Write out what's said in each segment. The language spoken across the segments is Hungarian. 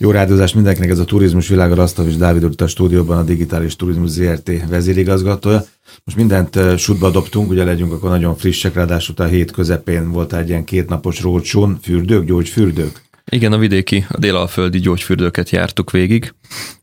Jó rádiózást mindenkinek, ez a Turizmus Világa, Rasztav és Dávid úr a stúdióban a Digitális Turizmus ZRT vezérigazgatója. Most mindent sútba dobtunk, ugye legyünk akkor nagyon frissek, ráadásul a hét közepén volt egy ilyen kétnapos rócsón, fürdők, gyógyfürdők. Igen, a vidéki, a délalföldi gyógyfürdőket jártuk végig.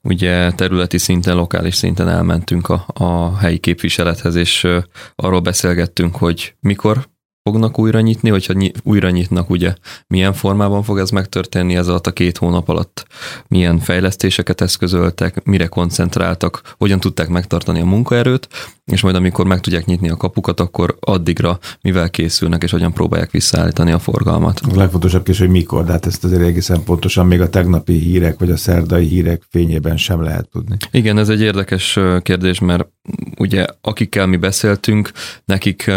Ugye területi szinten, lokális szinten elmentünk a, a helyi képviselethez, és arról beszélgettünk, hogy mikor fognak újra nyitni, hogyha újra nyitnak, ugye? Milyen formában fog ez megtörténni? Ez alatt a két hónap alatt, milyen fejlesztéseket eszközöltek, mire koncentráltak, hogyan tudták megtartani a munkaerőt, és majd amikor meg tudják nyitni a kapukat, akkor addigra mivel készülnek, és hogyan próbálják visszaállítani a forgalmat. A legfontosabb kérdés, hogy mikor, de hát ezt azért egészen pontosan még a tegnapi hírek, vagy a szerdai hírek fényében sem lehet tudni. Igen, ez egy érdekes kérdés, mert ugye akikkel mi beszéltünk, nekik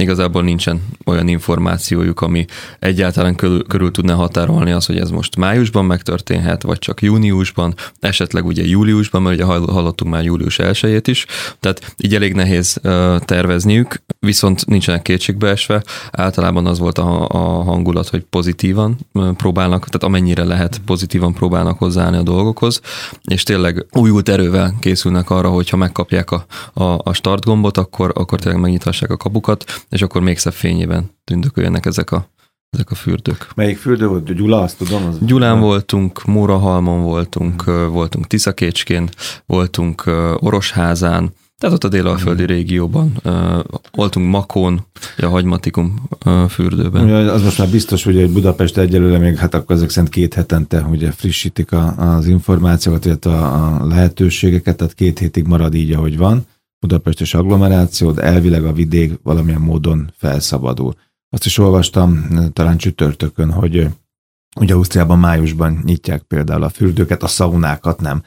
igazából nincsen olyan információjuk, ami egyáltalán körül, körül tudna határolni az, hogy ez most májusban megtörténhet, vagy csak júniusban, esetleg ugye júliusban, mert ugye hallottunk már július 1 is, tehát így elég nehéz tervezniük, viszont nincsenek kétségbeesve. Általában az volt a, a hangulat, hogy pozitívan próbálnak, tehát amennyire lehet pozitívan próbálnak hozzáállni a dolgokhoz, és tényleg újult erővel készülnek arra, hogy ha megkapják a, a, a startgombot, akkor, akkor tényleg megnyithassák a kapukat, és akkor még szebb fényében tündököljenek ezek a, ezek a fürdők. Melyik fürdő volt? Gyula, azt tudom? Az Gyulán voltunk, Mórahalmon voltunk, hmm. voltunk Tiszakécskén, voltunk Orosházán, tehát ott a délalföldi hmm. régióban uh, voltunk Makón, a Hagymatikum uh, fürdőben. Ugye, az most már biztos, hogy Budapest egyelőre még, hát akkor ezek szerint két hetente ugye frissítik a, az információkat, illetve a, a lehetőségeket, tehát két hétig marad így, ahogy van. Budapestes agglomeráció, de elvileg a vidék valamilyen módon felszabadul. Azt is olvastam talán csütörtökön, hogy ugye Ausztriában májusban nyitják például a fürdőket, a szaunákat nem.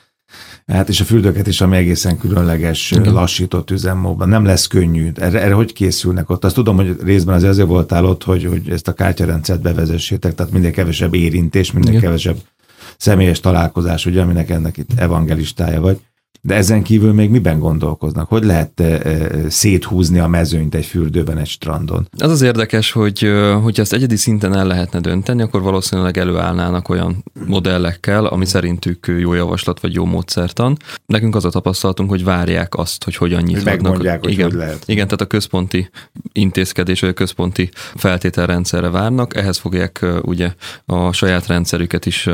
Hát és a fürdőket is, ami egészen különleges, Igen. lassított üzemmódban. Nem lesz könnyű. Erre, erre hogy készülnek ott? Azt tudom, hogy részben az ezért voltál ott, hogy, hogy ezt a kártyarendszert bevezessétek, tehát minden kevesebb érintés, minden Igen. kevesebb személyes találkozás, ugye, aminek ennek itt evangelistája vagy. De ezen kívül még miben gondolkoznak? Hogy lehet széthúzni a mezőnyt egy fürdőben, egy strandon? Az az érdekes, hogy hogyha ezt egyedi szinten el lehetne dönteni, akkor valószínűleg előállnának olyan modellekkel, ami szerintük jó javaslat vagy jó módszertan. Nekünk az a tapasztalatunk, hogy várják azt, hogy hogyan nyithatnak. Megmondják, hogy igen, hogy lehet. Igen, tehát a központi intézkedés vagy a központi feltételrendszerre várnak, ehhez fogják ugye a saját rendszerüket is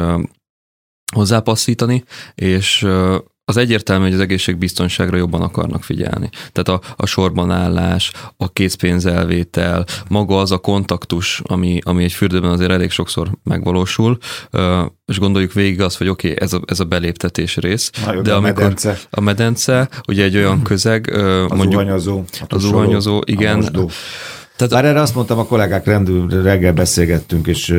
hozzápasszítani, és az egyértelmű, hogy az egészségbiztonságra jobban akarnak figyelni. Tehát a, a sorban állás, a készpénzelvétel, maga az a kontaktus, ami, ami egy fürdőben azért elég sokszor megvalósul, és gondoljuk végig azt, hogy oké, okay, ez, a, ez a beléptetés rész, Na, de a amikor medence. a medence, ugye egy olyan közeg, az mondjuk zuhanyozó, az zuhanyozó, igen, tehát Bár erre azt mondtam, a kollégák rendül, reggel beszélgettünk, és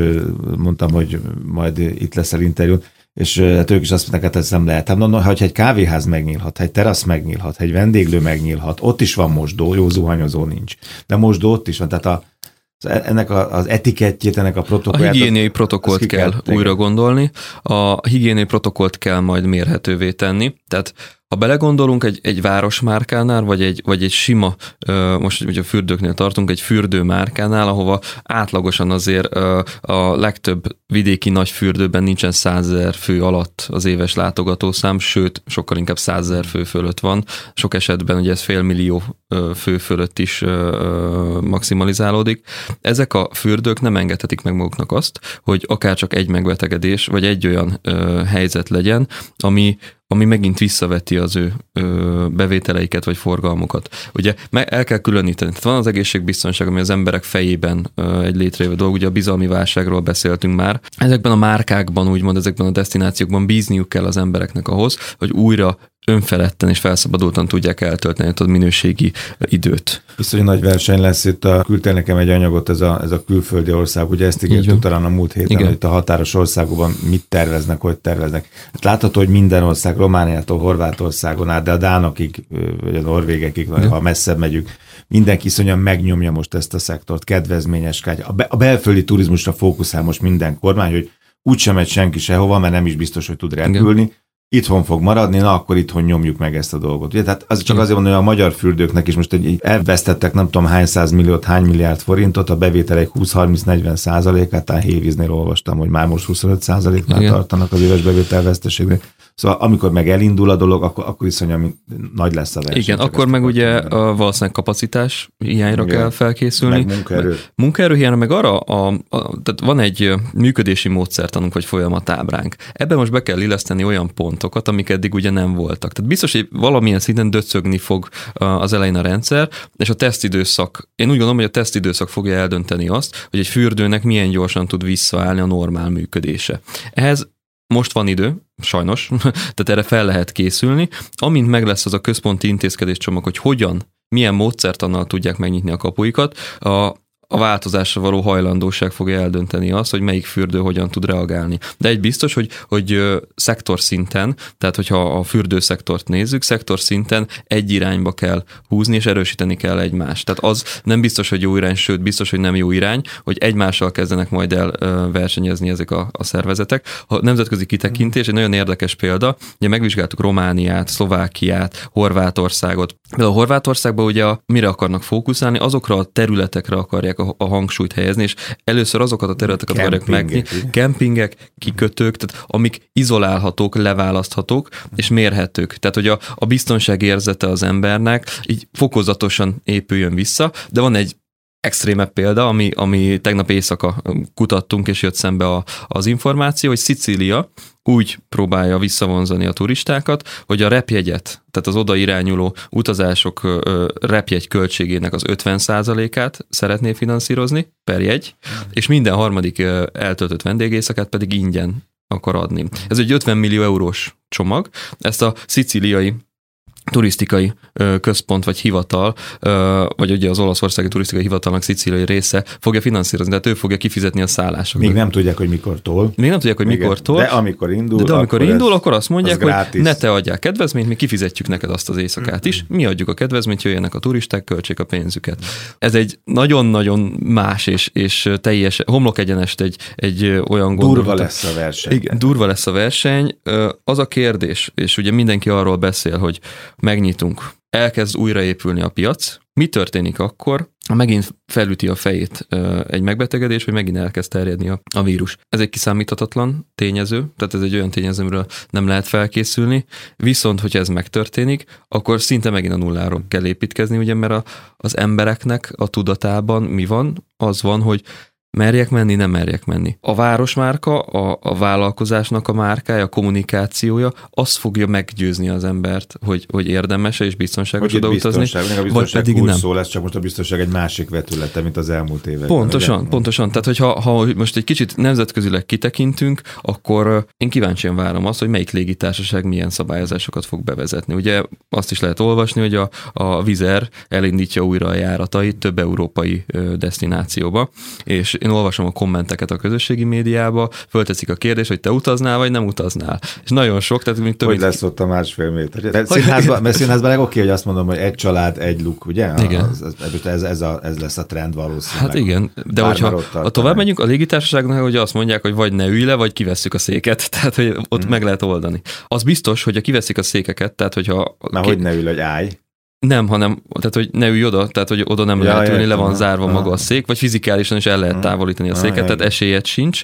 mondtam, hogy majd itt leszel interjú és hát ők is azt mondták, hát ez nem lehet. Hát mondom, ha egy kávéház megnyílhat, ha egy terasz megnyílhat, ha egy vendéglő megnyílhat, ott is van mosdó, jó zuhanyozó nincs. De mosdó ott is van, tehát a, ennek a, az etikettjét, ennek a protokollját. A higiéniai protokollt kell, kell újra gondolni. A higiéniai protokollt kell majd mérhetővé tenni. Tehát ha belegondolunk egy, egy városmárkánál, vagy egy, vagy egy sima, most ugye a fürdőknél tartunk, egy fürdőmárkánál, ahova átlagosan azért a legtöbb vidéki nagy fürdőben nincsen százezer fő alatt az éves látogatószám, sőt, sokkal inkább százezer fő fölött van. Sok esetben ugye ez félmillió fő fölött is maximalizálódik. Ezek a fürdők nem engedhetik meg maguknak azt, hogy akár csak egy megbetegedés, vagy egy olyan helyzet legyen, ami ami megint visszaveti az ő ö, bevételeiket vagy forgalmukat. Ugye el kell különíteni. Tehát van az egészségbiztonság, ami az emberek fejében ö, egy létrejövő dolog, ugye a bizalmi válságról beszéltünk már. Ezekben a márkákban, úgymond ezekben a destinációkban bízniuk kell az embereknek ahhoz, hogy újra önfeledten és felszabadultan tudják eltölteni a minőségi időt. Viszont nagy verseny lesz itt, a, küldtél nekem egy anyagot, ez a, ez a külföldi ország, ugye ezt ígértük talán a múlt héten, Igen. hogy itt a határos országokban mit terveznek, hogy terveznek. Hát látható, hogy minden ország, Romániától Horvátországon át, de a Dánokig, vagy a Norvégekig, vagy ha messzebb megyünk, mindenki iszonyan megnyomja most ezt a szektort, kedvezményes kágy. A, be, a belföldi turizmusra fókuszál most minden kormány, hogy úgysem megy senki sehova, mert nem is biztos, hogy tud repülni. Igen itthon fog maradni, na akkor itthon nyomjuk meg ezt a dolgot. Ugye? Tehát az csak azért mondom, hogy a magyar fürdőknek is most egy, elvesztettek nem tudom hány milliót, hány milliárd forintot, a bevételek 20-30-40 százalékát, tehát hévíznél olvastam, hogy már most 25 százaléknál tartanak az éves bevételveszteségnek. Szóval amikor meg elindul a dolog, akkor, akkor iszonyatosan nagy lesz a verseny. Igen, akkor meg ugye a valószínűleg kapacitás hiányra Igen. kell felkészülni. Meg munkaerő. Munkaerő hiányra, meg arra, a, a, tehát van egy működési módszertanunk, vagy folyamatábránk. Ebben most be kell illeszteni olyan pontokat, amik eddig ugye nem voltak. Tehát biztos, hogy valamilyen szinten döcögni fog az elején a rendszer, és a tesztidőszak, én úgy gondolom, hogy a tesztidőszak fogja eldönteni azt, hogy egy fürdőnek milyen gyorsan tud visszaállni a normál működése. Ehhez most van idő, sajnos, tehát erre fel lehet készülni. Amint meg lesz az a központi intézkedéscsomag, hogy hogyan, milyen módszertannal tudják megnyitni a kapuikat, a, a változásra való hajlandóság fogja eldönteni azt, hogy melyik fürdő hogyan tud reagálni. De egy biztos, hogy, hogy szektor szinten, tehát hogyha a fürdőszektort nézzük, szektor szinten egy irányba kell húzni, és erősíteni kell egymást. Tehát az nem biztos, hogy jó irány, sőt biztos, hogy nem jó irány, hogy egymással kezdenek majd el versenyezni ezek a, a szervezetek. A nemzetközi kitekintés egy nagyon érdekes példa, ugye megvizsgáltuk Romániát, Szlovákiát, Horvátországot. De a Horvátországban ugye a, mire akarnak fókuszálni, azokra a területekre akarják akarják a, a hangsúlyt helyezni, és először azokat a területeket akarják megni, kempingek, kikötők, tehát amik izolálhatók, leválaszthatók és mérhetők. Tehát, hogy a, a biztonság érzete az embernek így fokozatosan épüljön vissza, de van egy extrémebb példa, ami, ami tegnap éjszaka kutattunk, és jött szembe a, az információ, hogy Szicília úgy próbálja visszavonzani a turistákat, hogy a repjegyet, tehát az oda irányuló utazások repjegy költségének az 50%-át szeretné finanszírozni per jegy, és minden harmadik eltöltött vendégészakát pedig ingyen akar adni. Ez egy 50 millió eurós csomag. Ezt a szicíliai turisztikai központ vagy hivatal, vagy ugye az olaszországi turisztikai hivatalnak szicíliai része fogja finanszírozni, tehát ő fogja kifizetni a szállásokat. Még nem tudják, hogy mikor tól. Még nem tudják, hogy mikor tól. De amikor indul, de, de amikor akkor indul, ez, akkor azt mondják, hogy ne te adják kedvezményt, mi kifizetjük neked azt az éjszakát is, mi adjuk a kedvezményt, jöjjenek a turisták, költsék a pénzüket. Ez egy nagyon-nagyon más és, és teljes homlok egyenest egy, egy olyan gondolat. Durva lesz a verseny. Igen, durva lesz a verseny. Az a kérdés, és ugye mindenki arról beszél, hogy megnyitunk, elkezd újraépülni a piac, mi történik akkor, ha megint felüti a fejét egy megbetegedés, vagy megint elkezd terjedni a, a vírus. Ez egy kiszámíthatatlan tényező, tehát ez egy olyan tényező, amiről nem lehet felkészülni, viszont, hogyha ez megtörténik, akkor szinte megint a nulláról kell építkezni, ugye, mert a, az embereknek a tudatában mi van? Az van, hogy merjek menni, nem merjek menni. A városmárka, a, a vállalkozásnak a márkája, a kommunikációja, az fogja meggyőzni az embert, hogy, hogy érdemes és biztonságos hogy oda utazni. Biztonság, vagy pedig nem. szó lesz, csak most a biztonság egy másik vetülete, mint az elmúlt években. Pontosan, ugye? pontosan. Tehát, hogyha ha most egy kicsit nemzetközileg kitekintünk, akkor én kíváncsian várom azt, hogy melyik légitársaság milyen szabályozásokat fog bevezetni. Ugye azt is lehet olvasni, hogy a, a Vizer elindítja újra a járatait több európai destinációba, és én olvasom a kommenteket a közösségi médiába, fölteszik a kérdést, hogy te utaznál, vagy nem utaznál. És nagyon sok, tehát mint több... Hogy lesz ott a másfél méter. De színházban, mert színházban oké, hogy azt mondom, hogy egy család, egy luk, ugye? Igen. Az, az, ez, ez, a, ez lesz a trend valószínűleg. Hát igen, de Bár hogyha a tovább megyünk, a légitársaságnak, hogy azt mondják, hogy vagy ne ülj le, vagy kivesszük a széket, tehát hogy ott hmm. meg lehet oldani. Az biztos, hogy ha kiveszik a székeket, tehát hogyha... Na, ki... hogy ne ülj, hogy állj. Nem, hanem, tehát hogy ne ülj oda, tehát hogy oda nem ja, lehet ülni, le van zárva aha. maga a szék, vagy fizikálisan is el lehet távolítani a széket, aha, tehát esélyed sincs.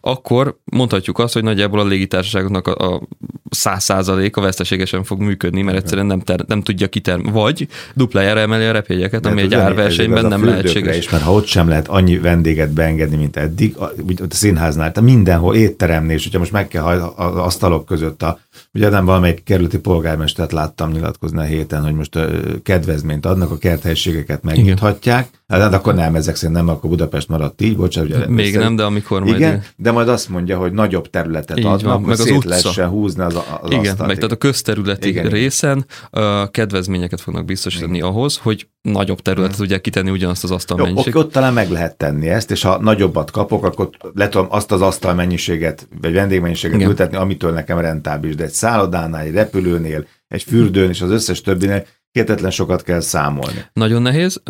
Akkor mondhatjuk azt, hogy nagyjából a légitársaságoknak a száz százalék a veszteségesen fog működni, mert egyszerűen nem, ter, nem tudja kitermelni, vagy duplájára emeli a repjegyeket, ami egy árversenyben nem lehetséges. Is, mert ha ott sem lehet annyi vendéget beengedni, mint eddig, a, a színháznál, tehát mindenhol étteremnél, és hogyha most meg kell az asztalok között a Ugye nem valamelyik kerületi polgármestert láttam nyilatkozni a héten, hogy most kedvezményt adnak, a kerthelységeket megnyithatják. Hát akkor nem, ezek szerint nem, akkor Budapest maradt így, bocsánat. Ugye Még nem, de amikor majd... Igen, de majd azt mondja, hogy nagyobb területet így adnak, van, meg az utca. lehessen húzni az, az Igen, asztalt. meg tehát a közterületi igen, részen uh, kedvezményeket fognak biztosítani igen. ahhoz, hogy nagyobb területet hmm. tudják kitenni ugyanazt az asztal mennyiséget. Ott talán meg lehet tenni ezt, és ha nagyobbat kapok, akkor le tudom azt az asztal mennyiséget, vagy vendégmennyiséget ültetni, amitől nekem rentábilis, de egy szállodánál, egy repülőnél, egy fürdőn és az összes többinél Hihetetlen sokat kell számolni. Nagyon nehéz,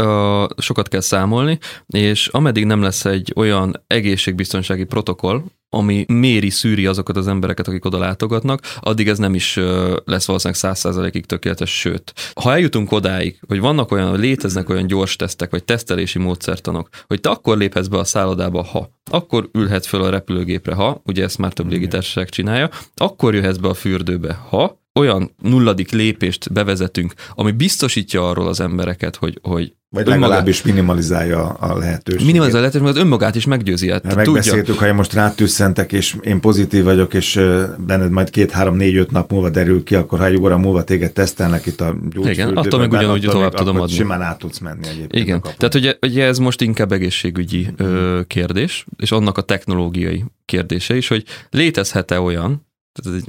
sokat kell számolni, és ameddig nem lesz egy olyan egészségbiztonsági protokoll, ami méri, szűri azokat az embereket, akik oda látogatnak, addig ez nem is lesz valószínűleg száz százalékig tökéletes, sőt. Ha eljutunk odáig, hogy vannak olyan, hogy léteznek olyan gyors tesztek, vagy tesztelési módszertanok, hogy te akkor léphetsz be a szállodába, ha, akkor ülhetsz föl a repülőgépre, ha, ugye ezt már több légitársaság csinálja, akkor jöhetsz be a fürdőbe, ha, olyan nulladik lépést bevezetünk, ami biztosítja arról az embereket, hogy, hogy vagy legalábbis minimalizálja a lehetőséget. Minimalizálja a lehetőséget, mert az önmagát is meggyőzi. Hát, megbeszéltük, tudja. ha én most rátűszentek, és én pozitív vagyok, és benned majd két, három, négy, öt nap múlva derül ki, akkor ha egy óra múlva téged tesztelnek itt a Igen, attól meg ugyanúgy tovább tudom adni. Simán át tudsz menni egyébként. Igen, tehát ugye, ugye ez most inkább egészségügyi ö, kérdés, és annak a technológiai kérdése is, hogy létezhet-e olyan, egy,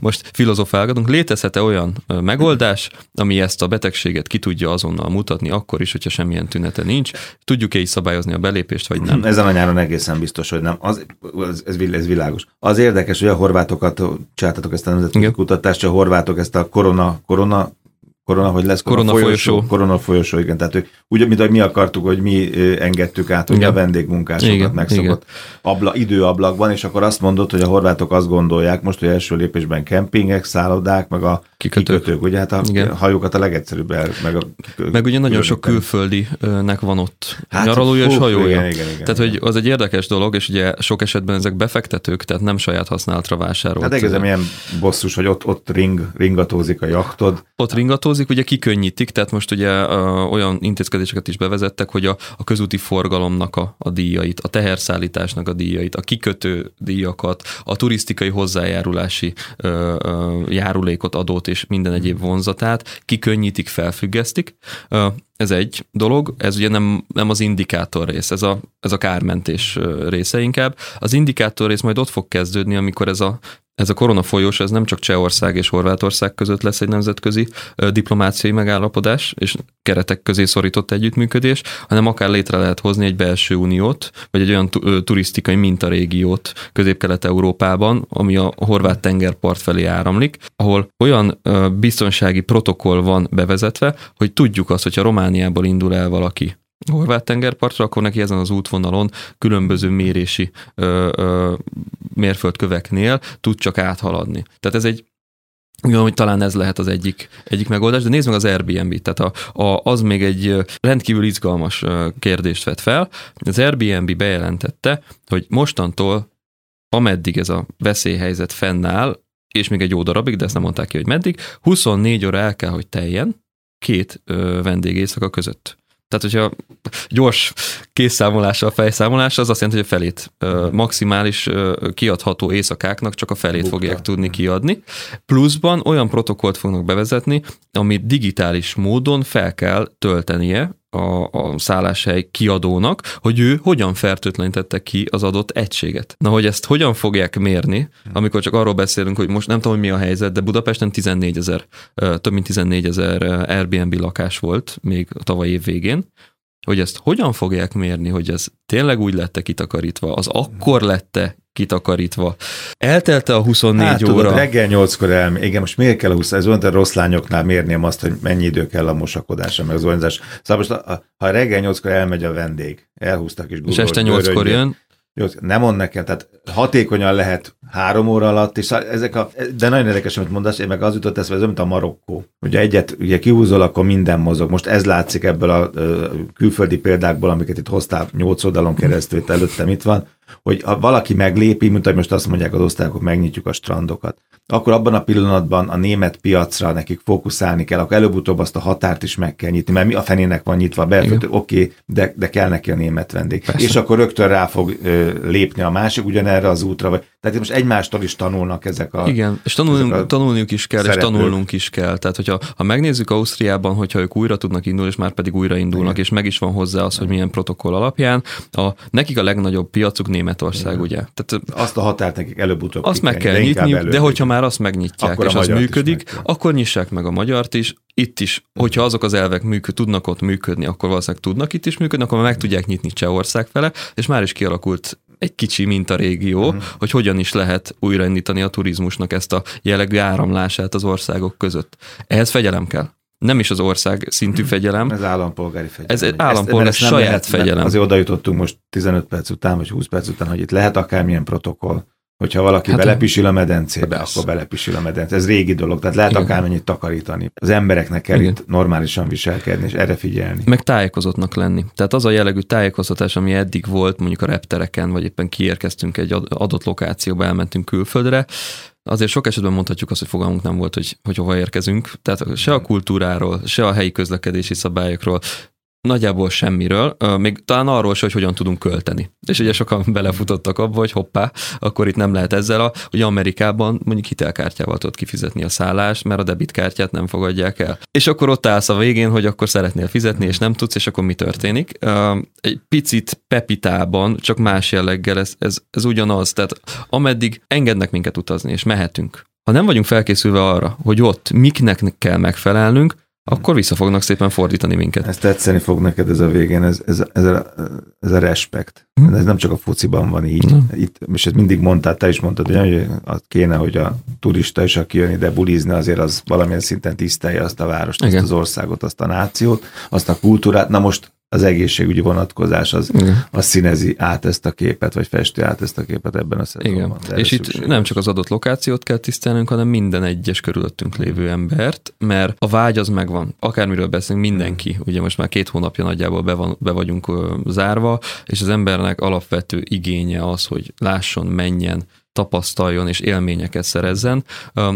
most filozofálgatunk, létezhet-e olyan megoldás, ami ezt a betegséget ki tudja azonnal mutatni, akkor is, hogyha semmilyen tünete nincs? Tudjuk-e így szabályozni a belépést, vagy nem? Ezen a nyáron egészen biztos, hogy nem. Az, ez, ez világos. Az érdekes, hogy a horvátokat csináltatok ezt a nemzetközi kutatást, a horvátok ezt a korona, korona korona, hogy lesz korona, korona folyosó. folyosó. Korona folyosó, igen. Tehát ők, úgy, mint ahogy mi akartuk, hogy mi engedtük át, hogy a vendégmunkásokat igen, megszokott. Abla, időablakban, és akkor azt mondod, hogy a horvátok azt gondolják, most, hogy első lépésben kempingek, szállodák, meg a kikötők, kikötők ugye hát a igen. hajókat a legegyszerűbb el, meg a. Meg ugye nagyon sok külföldinek van ott hát, nyaralója és hajója. Igen, igen, igen, tehát, igen. hogy az egy érdekes dolog, és ugye sok esetben ezek befektetők, tehát nem saját használatra vásárolt. Hát egészen milyen bosszus, hogy ott, ott ring, ringatózik a jachtod. Ott ringatózik, ugye kikönnyítik, tehát most ugye uh, olyan intézkedéseket is bevezettek, hogy a, a közúti forgalomnak a, a díjait, a teherszállításnak a díjait, a kikötő díjakat, a turisztikai hozzájárulási uh, uh, járulékot, adót és minden egyéb vonzatát kikönnyítik, felfüggesztik. Ez egy dolog, ez ugye nem, nem az indikátor rész, ez a, ez a kármentés része inkább. Az indikátor rész majd ott fog kezdődni, amikor ez a ez a korona folyós, ez nem csak Csehország és Horvátország között lesz egy nemzetközi diplomáciai megállapodás, és keretek közé szorított együttműködés, hanem akár létre lehet hozni egy belső uniót, vagy egy olyan turisztikai mintarégiót Közép-Kelet-Európában, ami a horvát tengerpart felé áramlik, ahol olyan biztonsági protokoll van bevezetve, hogy tudjuk azt, hogyha Romániából indul el valaki horvát tengerpartra, akkor neki ezen az útvonalon különböző mérési ö, ö, mérföldköveknél tud csak áthaladni. Tehát ez egy Gondolom, hogy talán ez lehet az egyik, egyik megoldás, de nézd meg az Airbnb-t, tehát a, a, az még egy rendkívül izgalmas kérdést vet fel. Az Airbnb bejelentette, hogy mostantól, ameddig ez a veszélyhelyzet fennáll, és még egy jó darabig, de ezt nem mondták ki, hogy meddig, 24 óra el kell, hogy teljen két vendégészaka között. Tehát, hogyha gyors készszámolással, fejszámolás, az azt jelenti, hogy a felét maximális kiadható éjszakáknak csak a felét Bukta. fogják tudni kiadni. Pluszban olyan protokollt fognak bevezetni, amit digitális módon fel kell töltenie a, a szálláshely kiadónak, hogy ő hogyan fertőtlenítette ki az adott egységet. Na, hogy ezt hogyan fogják mérni, amikor csak arról beszélünk, hogy most nem tudom, hogy mi a helyzet, de Budapesten 14 ezer, több mint 14 ezer Airbnb lakás volt még a tavaly év végén, hogy ezt hogyan fogják mérni, hogy ez tényleg úgy lette kitakarítva, az akkor lette kitakarítva. Eltelte a 24 hát, óra. Tudod, reggel 8-kor el, igen, most miért kell a 20, ez olyan, rossz lányoknál mérném azt, hogy mennyi idő kell a mosakodásra, meg az olyazás. Szóval most, ha reggel 8-kor elmegy a vendég, elhúztak is És este 8-kor jön, jó, nem mond nekem, tehát hatékonyan lehet három óra alatt, és ezek a, de nagyon érdekes, amit mondasz, én meg az jutott eszembe, ez mint a Marokkó. Ugye egyet ugye kihúzol, akkor minden mozog. Most ez látszik ebből a, a külföldi példákból, amiket itt hoztál nyolc oldalon keresztül, itt előttem itt van, hogy ha valaki meglépi, mint hogy most azt mondják az osztályok, megnyitjuk a strandokat, akkor abban a pillanatban a német piacra nekik fókuszálni kell, akkor előbb-utóbb azt a határt is meg kell nyitni, mert mi a fenének van nyitva, oké, okay, de, de kell neki a német vendég. Persze. És akkor rögtön rá fog ö, lépni a másik ugyanerre az útra, vagy, tehát most egymástól is tanulnak ezek a... Igen, és tanulnunk, a tanulniuk is kell, szereplők. és tanulnunk is kell. Tehát, hogyha ha megnézzük Ausztriában, hogyha ők újra tudnak indulni, és már pedig újra indulnak, Igen. és meg is van hozzá az, hogy milyen protokoll alapján, a, nekik a legnagyobb piacuk Németország, Igen. ugye? Tehát, azt a határt nekik előbb-utóbb Azt meg kell nyitni, de hogyha már azt megnyitják, akkor és az működik, akkor nyissák meg a magyart is, itt is, hogyha azok az elvek működ, tudnak ott működni, akkor valószínűleg tudnak itt is működni, akkor meg tudják nyitni Csehország fele, és már is kialakult egy kicsi mintarégió, uh-huh. hogy hogyan is lehet újraindítani a turizmusnak ezt a jellegű áramlását az országok között. Ehhez fegyelem kell nem is az ország szintű mhm. fegyelem. Ez állampolgári fegyelem. Ez egy állampolgári ezt, saját lehet, fegyelem. Azért oda jutottunk most 15 perc után, vagy 20 perc után, hogy itt lehet akármilyen protokoll, Hogyha valaki hát belepisil a medencébe, persze. akkor belepisil a medencébe. Ez régi dolog, tehát lehet Igen. akármennyit takarítani. Az embereknek kell Igen. itt normálisan viselkedni, és erre figyelni. Meg tájékozottnak lenni. Tehát az a jellegű tájékoztatás, ami eddig volt, mondjuk a reptereken, vagy éppen kiérkeztünk egy adott lokációba, elmentünk külföldre, azért sok esetben mondhatjuk azt, hogy fogalmunk nem volt, hogy, hogy hova érkezünk. Tehát se a kultúráról, se a helyi közlekedési szabályokról, nagyjából semmiről, még talán arról se, hogy hogyan tudunk költeni. És ugye sokan belefutottak abba, hogy hoppá, akkor itt nem lehet ezzel, a, hogy Amerikában mondjuk hitelkártyával tudod kifizetni a szállást, mert a debitkártyát nem fogadják el. És akkor ott állsz a végén, hogy akkor szeretnél fizetni, és nem tudsz, és akkor mi történik? Egy picit pepitában, csak más jelleggel, ez, ez, ez ugyanaz, tehát ameddig engednek minket utazni, és mehetünk. Ha nem vagyunk felkészülve arra, hogy ott miknek kell megfelelnünk, akkor vissza fognak szépen fordítani minket. Ezt tetszeni fog neked ez a végén, ez, ez, ez, a, ez a respekt. Hm. Ez nem csak a fociban van így. Hm. Itt, és ezt mindig mondtál, te is mondtad, hogy kéne, hogy a turista is, aki jön ide bulizni, azért az valamilyen szinten tisztelje azt a várost, Igen. azt az országot, azt a nációt, azt a kultúrát. Na most az egészségügyi vonatkozás az, az színezi át ezt a képet, vagy festi át ezt a képet ebben a szezonban. Igen. És itt szükséges. nem csak az adott lokációt kell tisztelnünk, hanem minden egyes körülöttünk lévő embert, mert a vágy az megvan. Akármiről beszélünk, mindenki, ugye most már két hónapja nagyjából be, van, be vagyunk zárva, és az embernek alapvető igénye az, hogy lásson, menjen, tapasztaljon és élményeket szerezzen.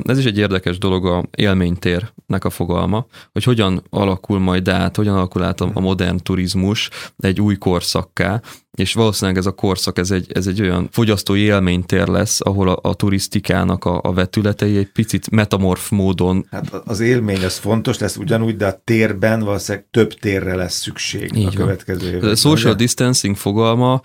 Ez is egy érdekes dolog a élménytérnek a fogalma, hogy hogyan alakul majd át, hogyan alakul át a modern turizmus egy új korszakká, és valószínűleg ez a korszak, ez egy, ez egy olyan fogyasztói élménytér lesz, ahol a, a turisztikának a, a vetületei egy picit metamorf módon. Hát az élmény az fontos lesz ugyanúgy, de a térben valószínűleg több térre lesz szükség Így a következő években. Social ugye? distancing fogalma,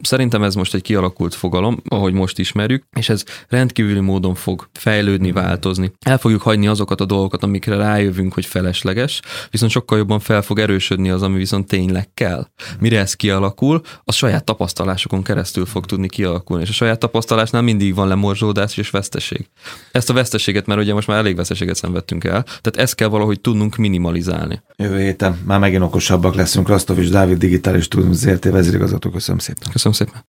szerintem ez most egy kialakult fogalom, ahogy most ismerjük, és ez rendkívüli módon fog fejlődni, változni. El fogjuk hagyni azokat a dolgokat, amikre rájövünk, hogy felesleges, viszont sokkal jobban fel fog erősödni az, ami viszont tényleg kell. Mire ez kialakul, a saját tapasztalásokon keresztül fog tudni kialakulni, és a saját tapasztalásnál mindig van lemorzsódás és veszteség. Ezt a veszteséget, mert ugye most már elég veszteséget szenvedtünk el, tehát ezt kell valahogy tudnunk minimalizálni. Jövő héten már megint okosabbak leszünk. Rasztovics Dávid digitális turizmus ZRT vezérigazgató. Köszönöm szépen. Köszönöm szépen.